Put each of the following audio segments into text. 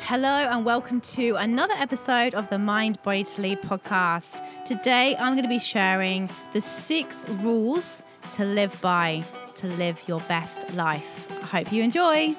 Hello, and welcome to another episode of the Mind Body to Lead podcast. Today, I'm going to be sharing the six rules to live by to live your best life. I hope you enjoy.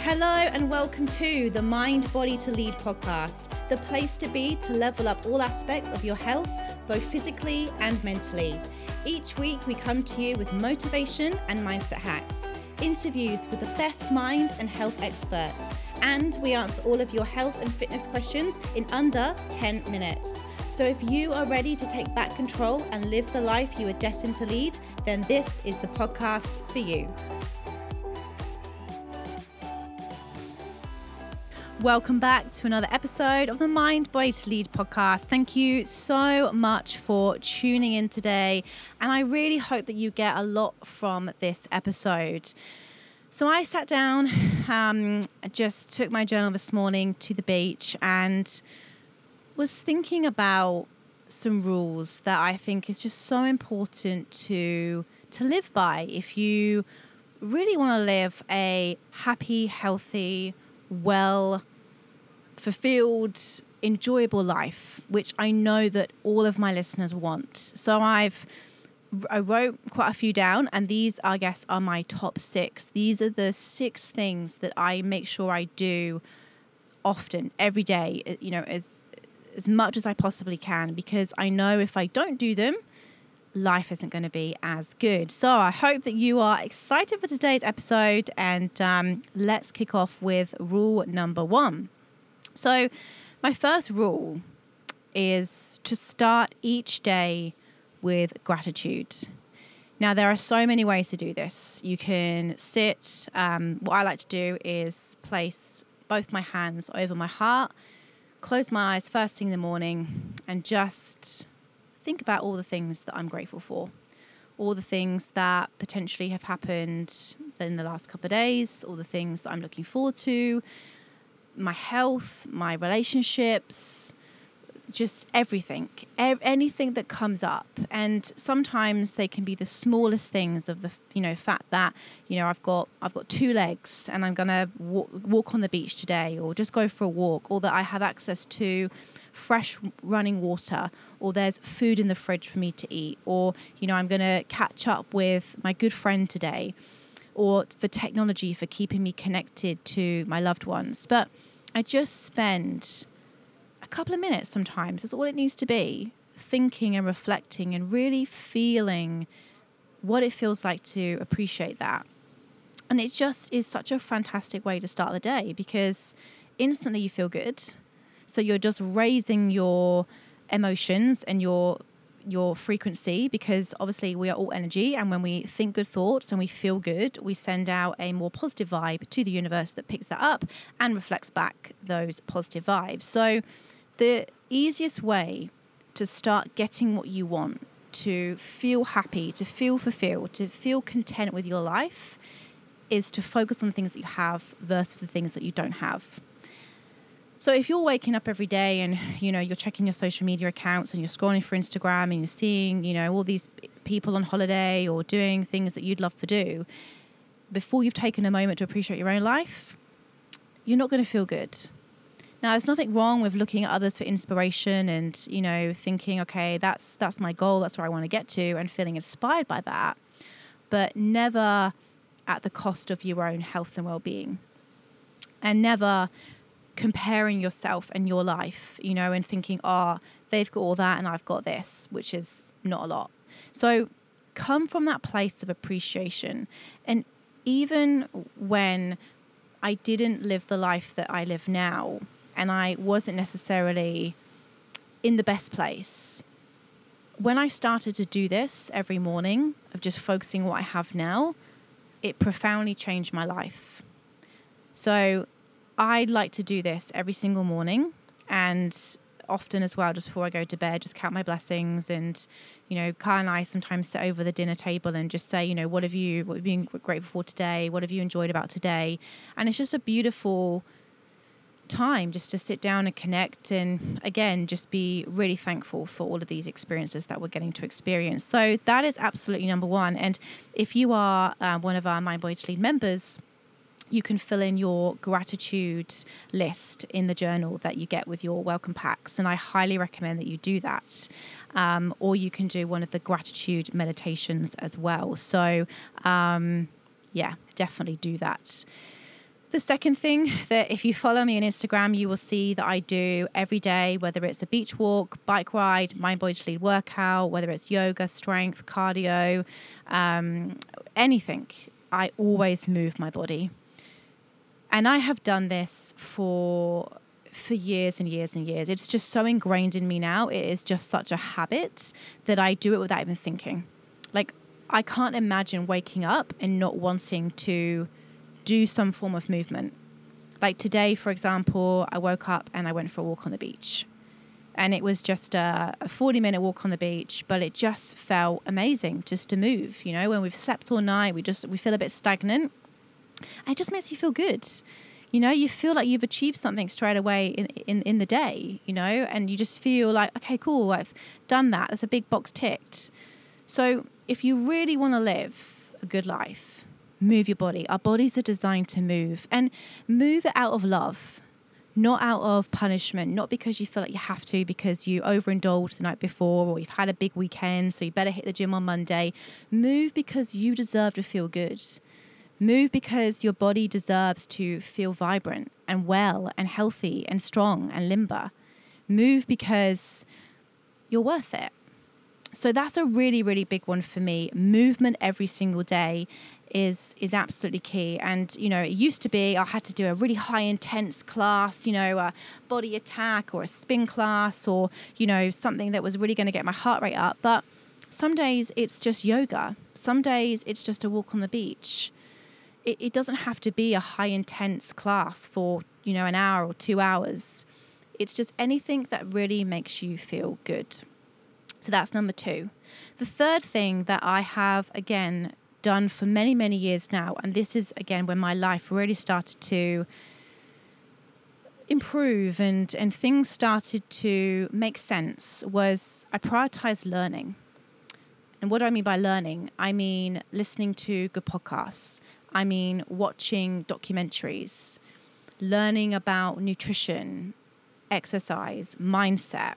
Hello, and welcome to the Mind Body to Lead podcast, the place to be to level up all aspects of your health, both physically and mentally. Each week, we come to you with motivation and mindset hacks interviews with the best minds and health experts. And we answer all of your health and fitness questions in under 10 minutes. So if you are ready to take back control and live the life you are destined to lead, then this is the podcast for you. Welcome back to another episode of the Mind Body to Lead podcast. Thank you so much for tuning in today, and I really hope that you get a lot from this episode. So I sat down, um, just took my journal this morning to the beach, and was thinking about some rules that I think is just so important to to live by if you really want to live a happy, healthy, well fulfilled, enjoyable life, which I know that all of my listeners want. So I've I wrote quite a few down, and these, I guess, are my top six. These are the six things that I make sure I do often, every day. You know, as as much as I possibly can, because I know if I don't do them, life isn't going to be as good. So I hope that you are excited for today's episode, and um, let's kick off with rule number one. So, my first rule is to start each day with gratitude. Now, there are so many ways to do this. You can sit, um, what I like to do is place both my hands over my heart, close my eyes first thing in the morning, and just think about all the things that I'm grateful for. All the things that potentially have happened in the last couple of days, all the things that I'm looking forward to, my health, my relationships, just everything, anything that comes up. And sometimes they can be the smallest things of the, you know, fact that, you know, I've got, I've got two legs and I'm to walk, walk on the beach today or just go for a walk or that I have access to fresh running water or there's food in the fridge for me to eat or, you know, I'm to catch up with my good friend today or for technology for keeping me connected to my loved ones. But I just spend a couple of minutes sometimes, is all it needs to be, thinking and reflecting and really feeling what it feels like to appreciate that. And it just is such a fantastic way to start the day because instantly you feel good. So you're just raising your emotions and your your frequency because obviously we are all energy and when we think good thoughts and we feel good we send out a more positive vibe to the universe that picks that up and reflects back those positive vibes so the easiest way to start getting what you want to feel happy to feel fulfilled to feel content with your life is to focus on the things that you have versus the things that you don't have so if you're waking up every day and you know you're checking your social media accounts and you're scrolling for Instagram and you're seeing you know all these people on holiday or doing things that you'd love to do, before you've taken a moment to appreciate your own life, you're not going to feel good. Now, there's nothing wrong with looking at others for inspiration and you know thinking, okay, that's that's my goal, that's where I want to get to, and feeling inspired by that, but never at the cost of your own health and well-being, and never comparing yourself and your life, you know, and thinking, oh, they've got all that and I've got this, which is not a lot. So come from that place of appreciation. And even when I didn't live the life that I live now, and I wasn't necessarily in the best place, when I started to do this every morning of just focusing what I have now, it profoundly changed my life. So I'd like to do this every single morning and often as well, just before I go to bed, just count my blessings. And, you know, Kyle and I sometimes sit over the dinner table and just say, you know, what have you, what have you been grateful for today? What have you enjoyed about today? And it's just a beautiful time just to sit down and connect and again just be really thankful for all of these experiences that we're getting to experience so that is absolutely number one and if you are uh, one of our mind to lead members you can fill in your gratitude list in the journal that you get with your welcome packs. And I highly recommend that you do that. Um, or you can do one of the gratitude meditations as well. So, um, yeah, definitely do that. The second thing that if you follow me on Instagram, you will see that I do every day, whether it's a beach walk, bike ride, mind body lead workout, whether it's yoga, strength, cardio, um, anything. I always move my body. And I have done this for for years and years and years. It's just so ingrained in me now. It is just such a habit that I do it without even thinking. Like I can't imagine waking up and not wanting to do some form of movement. Like today, for example, I woke up and I went for a walk on the beach. And it was just a, a 40 minute walk on the beach, but it just felt amazing just to move. You know, when we've slept all night, we just we feel a bit stagnant. And it just makes you feel good. You know, you feel like you've achieved something straight away in, in, in the day, you know, and you just feel like, okay, cool, I've done that. That's a big box ticked. So if you really want to live a good life, move your body. Our bodies are designed to move and move out of love, not out of punishment, not because you feel like you have to because you overindulged the night before or you've had a big weekend, so you better hit the gym on Monday. Move because you deserve to feel good. Move because your body deserves to feel vibrant and well and healthy and strong and limber. Move because you're worth it. So that's a really, really big one for me. Movement every single day is is absolutely key. And you know, it used to be I had to do a really high intense class, you know, a body attack or a spin class or you know something that was really going to get my heart rate up. But some days it's just yoga. Some days it's just a walk on the beach. It, it doesn't have to be a high intense class for you know an hour or two hours. It's just anything that really makes you feel good. So that's number two. The third thing that I have, again, done for many, many years now, and this is, again, when my life really started to improve and, and things started to make sense, was I prioritized learning. And what do I mean by learning? I mean listening to good podcasts. I mean watching documentaries, learning about nutrition, exercise, mindset,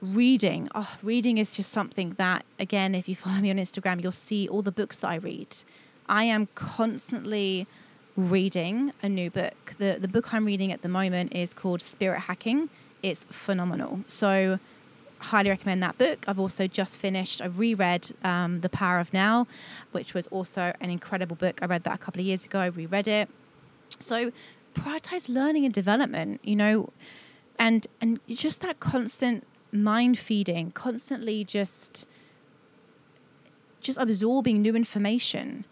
reading. Oh reading is just something that again if you follow me on instagram you'll see all the books that i read. I am constantly reading a new book. The the book i'm reading at the moment is called spirit hacking. It's phenomenal. So highly recommend that book. I've also just finished i reread um, the power of now which was also an incredible book. I read that a couple of years ago i reread it. So prioritize learning and development you know and and just that constant mind feeding, constantly just just absorbing new information,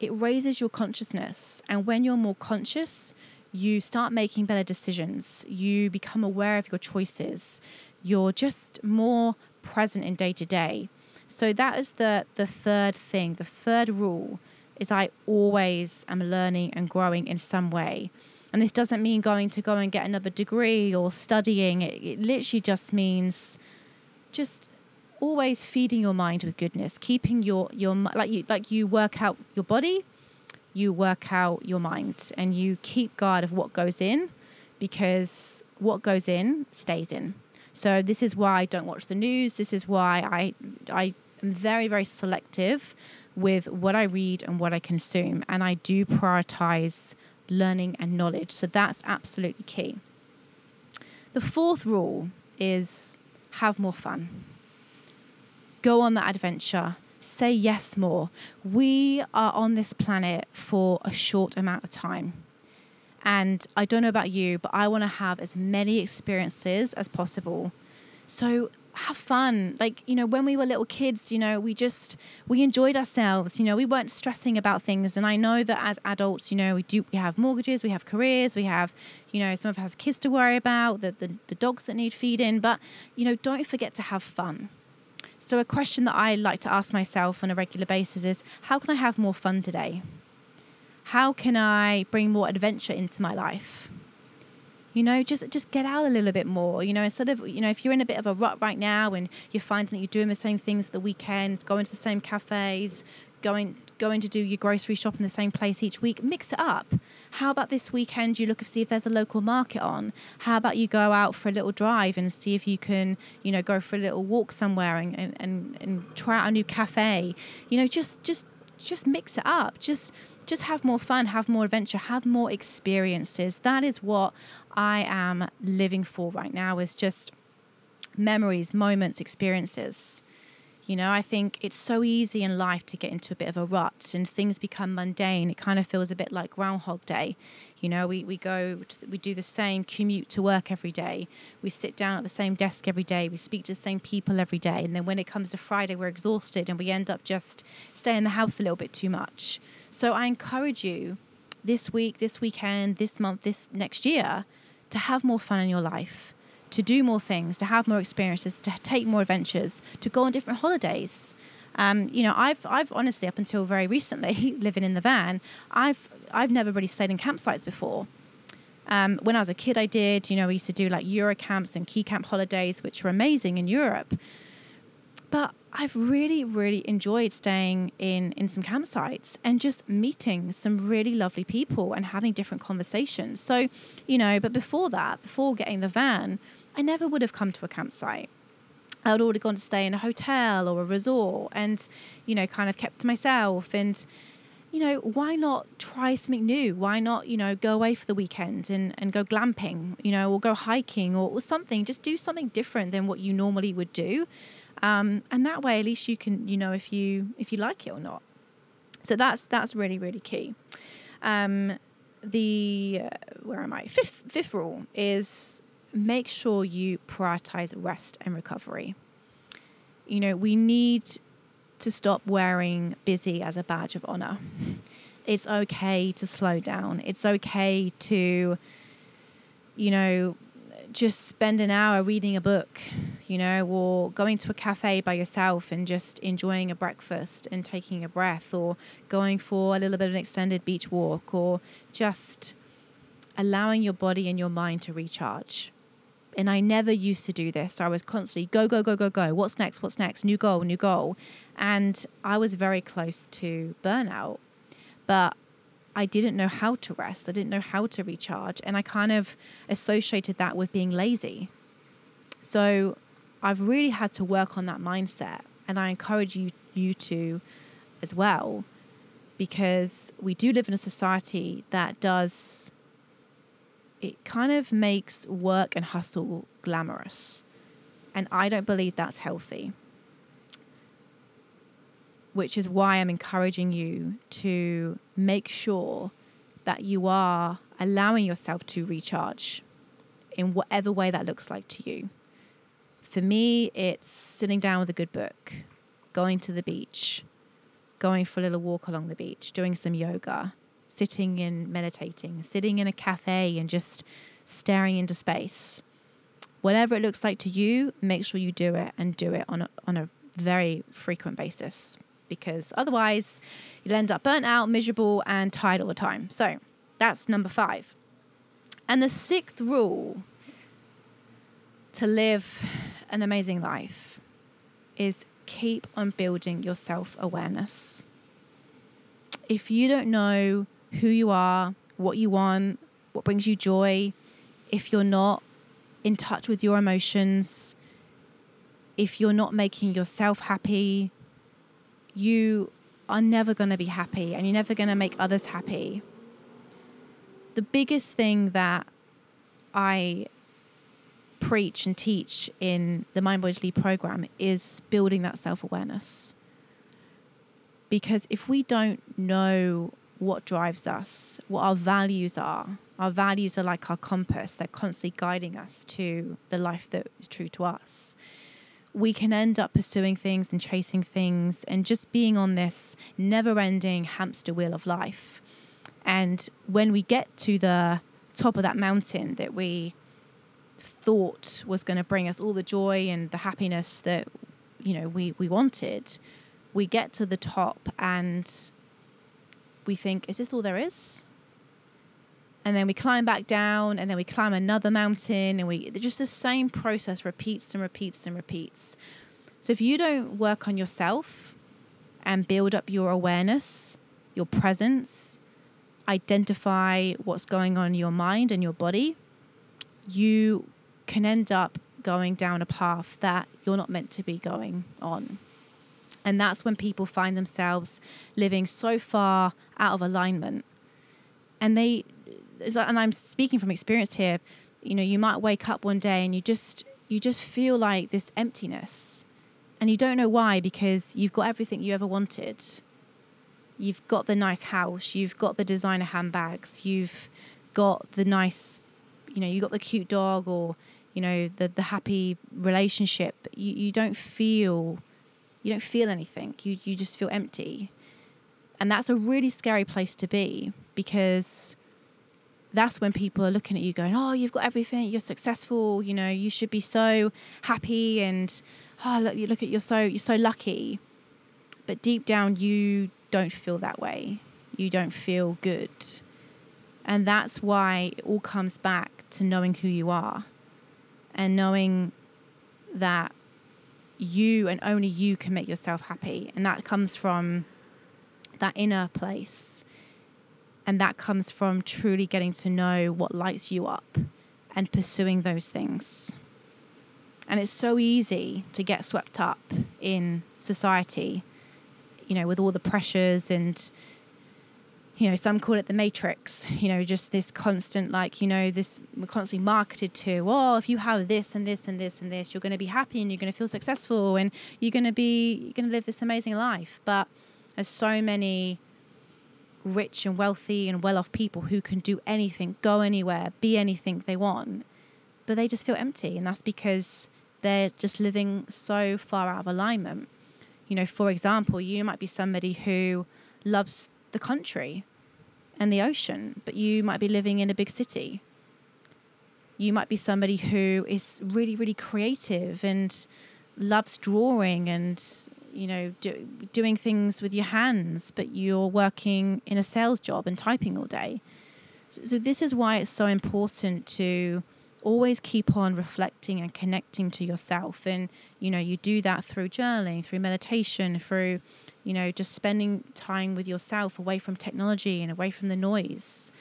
it raises your consciousness. And when you're more conscious, you start making better decisions. You become aware of your choices. You're just more present in day to day. So that is the the third thing. The third rule is I always am learning and growing in some way. And this doesn't mean going to go and get another degree or studying. It, it literally just means just always feeding your mind with goodness, keeping your your like you like you work out your body, you work out your mind, and you keep guard of what goes in, because what goes in stays in. So this is why I don't watch the news. This is why I I am very very selective with what I read and what I consume, and I do prioritize learning and knowledge. So that's absolutely key. The fourth rule is have more fun. Go on that adventure. Say yes more. We are on this planet for a short amount of time. And I don't know about you, but I want to have as many experiences as possible. So have fun. Like, you know, when we were little kids, you know, we just we enjoyed ourselves. You know, we weren't stressing about things. And I know that as adults, you know, we do we have mortgages, we have careers, we have, you know, some of us kids to worry about, the, the, the dogs that need feeding. But, you know, don't forget to have fun. So a question that I like to ask myself on a regular basis is how can I have more fun today? How can I bring more adventure into my life? You know just just get out a little bit more you know instead of you know if you're in a bit of a rut right now and you're finding that you're doing the same things the weekends going to the same cafes going going to do your grocery shop in the same place each week, mix it up. How about this weekend you look and see if there's a local market on? How about you go out for a little drive and see if you can, you know, go for a little walk somewhere and, and, and, and try out a new cafe? You know, just just just mix it up. Just just have more fun, have more adventure, have more experiences. That is what I am living for right now is just memories, moments, experiences. You know, I think it's so easy in life to get into a bit of a rut and things become mundane. It kind of feels a bit like Groundhog Day. You know, we, we go, to, we do the same commute to work every day. We sit down at the same desk every day. We speak to the same people every day. And then when it comes to Friday, we're exhausted and we end up just staying in the house a little bit too much. So I encourage you this week, this weekend, this month, this next year to have more fun in your life to do more things, to have more experiences, to take more adventures, to go on different holidays. Um, you know, I've I've honestly up until very recently living in the van, I've I've never really stayed in campsites before. Um, when I was a kid, I did. You know, we used to do like Eurocamps and Keycamp holidays, which were amazing in Europe. But I've really, really enjoyed staying in in some campsites and just meeting some really lovely people and having different conversations. So, you know, but before that, before getting the van, I never would have come to a campsite. I would already gone to stay in a hotel or a resort and, you know, kind of kept to myself. And, you know, why not try something new? Why not, you know, go away for the weekend and, and go glamping, you know, or go hiking or, or something? Just do something different than what you normally would do. Um, and that way, at least you can, you know, if you if you like it or not. So that's that's really really key. Um, the uh, where am I? Fifth fifth rule is make sure you prioritize rest and recovery. You know, we need to stop wearing busy as a badge of honor. It's okay to slow down. It's okay to, you know, just spend an hour reading a book, you know, or going to a cafe by yourself and just enjoying a breakfast and taking a breath, or going for a little bit of an extended beach walk, or just allowing your body and your mind to recharge. And I never used to do this. I was constantly go, go, go, go, go. What's next? What's next? New goal, new goal. And I was very close to burnout. But I didn't know how to rest. I didn't know how to recharge. And I kind of associated that with being lazy. So I've really had to work on that mindset. And I encourage you, you to as well, because we do live in a society that does, it kind of makes work and hustle glamorous. And I don't believe that's healthy which is why I'm encouraging you to make sure that you are allowing yourself to recharge in whatever way that looks like to you. For me, it's sitting down with a good book, going to the beach, going for a little walk along the beach, doing some yoga, sitting and meditating, sitting in a cafe and just staring into space. Whatever it looks like to you, make sure you do it and do it on a, on a very frequent basis because otherwise you'll end up burnt out, miserable, and tired all the time. So that's number five. And the sixth rule to live an amazing life is keep on building your self awareness. If you don't know who you are, what you want, what brings you joy, if you're not in touch with your emotions, if you're not making yourself happy, you are never going to be happy and you're never going to make others happy. The biggest thing that I preach and teach in the Mind Body Lead program is building that self awareness. Because if we don't know what drives us, what our values are, our values are like our compass, they're constantly guiding us to the life that is true to us we can end up pursuing things and chasing things and just being on this never ending hamster wheel of life. And when we get to the top of that mountain that we thought was going to bring us all the joy and the happiness that you know we, we wanted, we get to the top and we think, is this all there is? and then we climb back down and then we climb another mountain and we just the same process repeats and repeats and repeats so if you don't work on yourself and build up your awareness, your presence, identify what's going on in your mind and your body, you can end up going down a path that you're not meant to be going on. And that's when people find themselves living so far out of alignment. And they, and I'm speaking from experience here, you know, you might wake up one day and you just, you just feel like this emptiness. And you don't know why because you've got everything you ever wanted. You've got the nice house, you've got the designer handbags, you've got the nice, you know, you've got the cute dog or, you know, the, the happy relationship. You, you don't feel you don't feel anything. You you just feel empty. And that's a really scary place to be because that's when people are looking at you going, "Oh, you've got everything. You're successful. You know, you should be so happy and oh, look, you look at you're so you're so lucky." But deep down you don't feel that way. You don't feel good. And that's why it all comes back to knowing who you are and knowing that you and only you can make yourself happy. And that comes from that inner place. And that comes from truly getting to know what lights you up and pursuing those things. And it's so easy to get swept up in society, you know, with all the pressures and you know, some call it the matrix, you know, just this constant, like, you know, this we're constantly marketed to, oh, if you have this and this and this and this, you're going to be happy and you're going to feel successful and you're going to be, you're going to live this amazing life. But there's so many rich and wealthy and well off people who can do anything, go anywhere, be anything they want, but they just feel empty. And that's because they're just living so far out of alignment. You know, for example, you might be somebody who loves the country and the ocean, but you might be living in a big city. You might be somebody who is really, really creative and loves drawing and you know do, doing things with your hands, but you're working in a sales job and typing all day. So, so this is why it's so important to always keep on reflecting and connecting to yourself. And you know you do that through journaling through meditation through you know just spending time with yourself away from technology and away from the noise.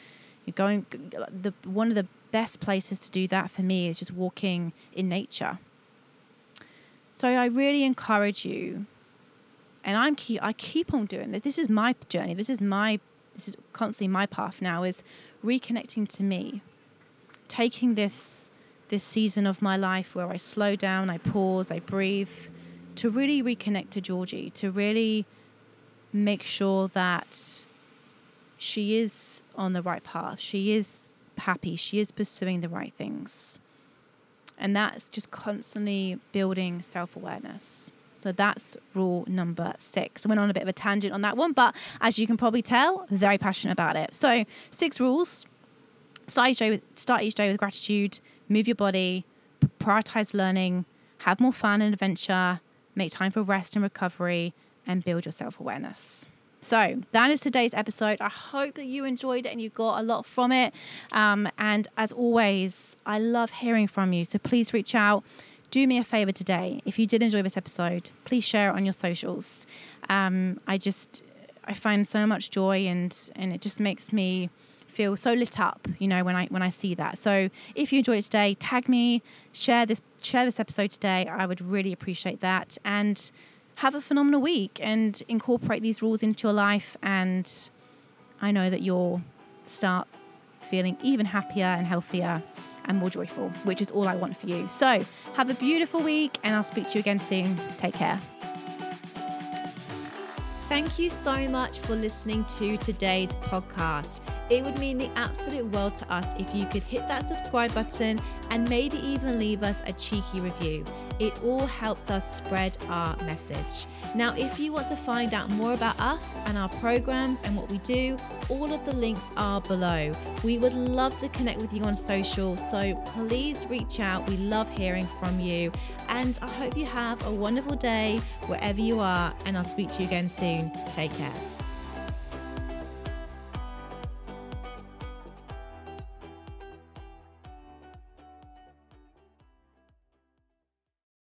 You're going the one of the best places to do that for me is just walking in nature. So i really encourage you and i'm keep i keep on doing this. This is my journey. This is my this is constantly my path now is reconnecting to me taking this this season of my life where I slow down, I pause, I breathe, to really reconnect to Georgie, to really make sure that she is on the right path. She is happy. She is pursuing the right things. And that's just constantly building self awareness. So that's rule number six. I went on a bit of a tangent on that one, but as you can probably tell, very passionate about it. So, six rules Start each day with start each day with gratitude. Move your body. Prioritize learning. Have more fun and adventure. Make time for rest and recovery, and build your self awareness. So that is today's episode. I hope that you enjoyed it and you got a lot from it. Um, and as always, I love hearing from you. So please reach out. Do me a favor today. If you did enjoy this episode, please share it on your socials. Um, I just I find so much joy and and it just makes me feel so lit up, you know, when I when I see that. So if you enjoyed it today, tag me, share this share this episode today. I would really appreciate that. And have a phenomenal week and incorporate these rules into your life and I know that you'll start feeling even happier and healthier and more joyful, which is all I want for you. So, have a beautiful week and I'll speak to you again soon. Take care. Thank you so much for listening to today's podcast. It would mean the absolute world to us if you could hit that subscribe button and maybe even leave us a cheeky review. It all helps us spread our message. Now, if you want to find out more about us and our programs and what we do, all of the links are below. We would love to connect with you on social, so please reach out. We love hearing from you. And I hope you have a wonderful day wherever you are, and I'll speak to you again soon. Take care.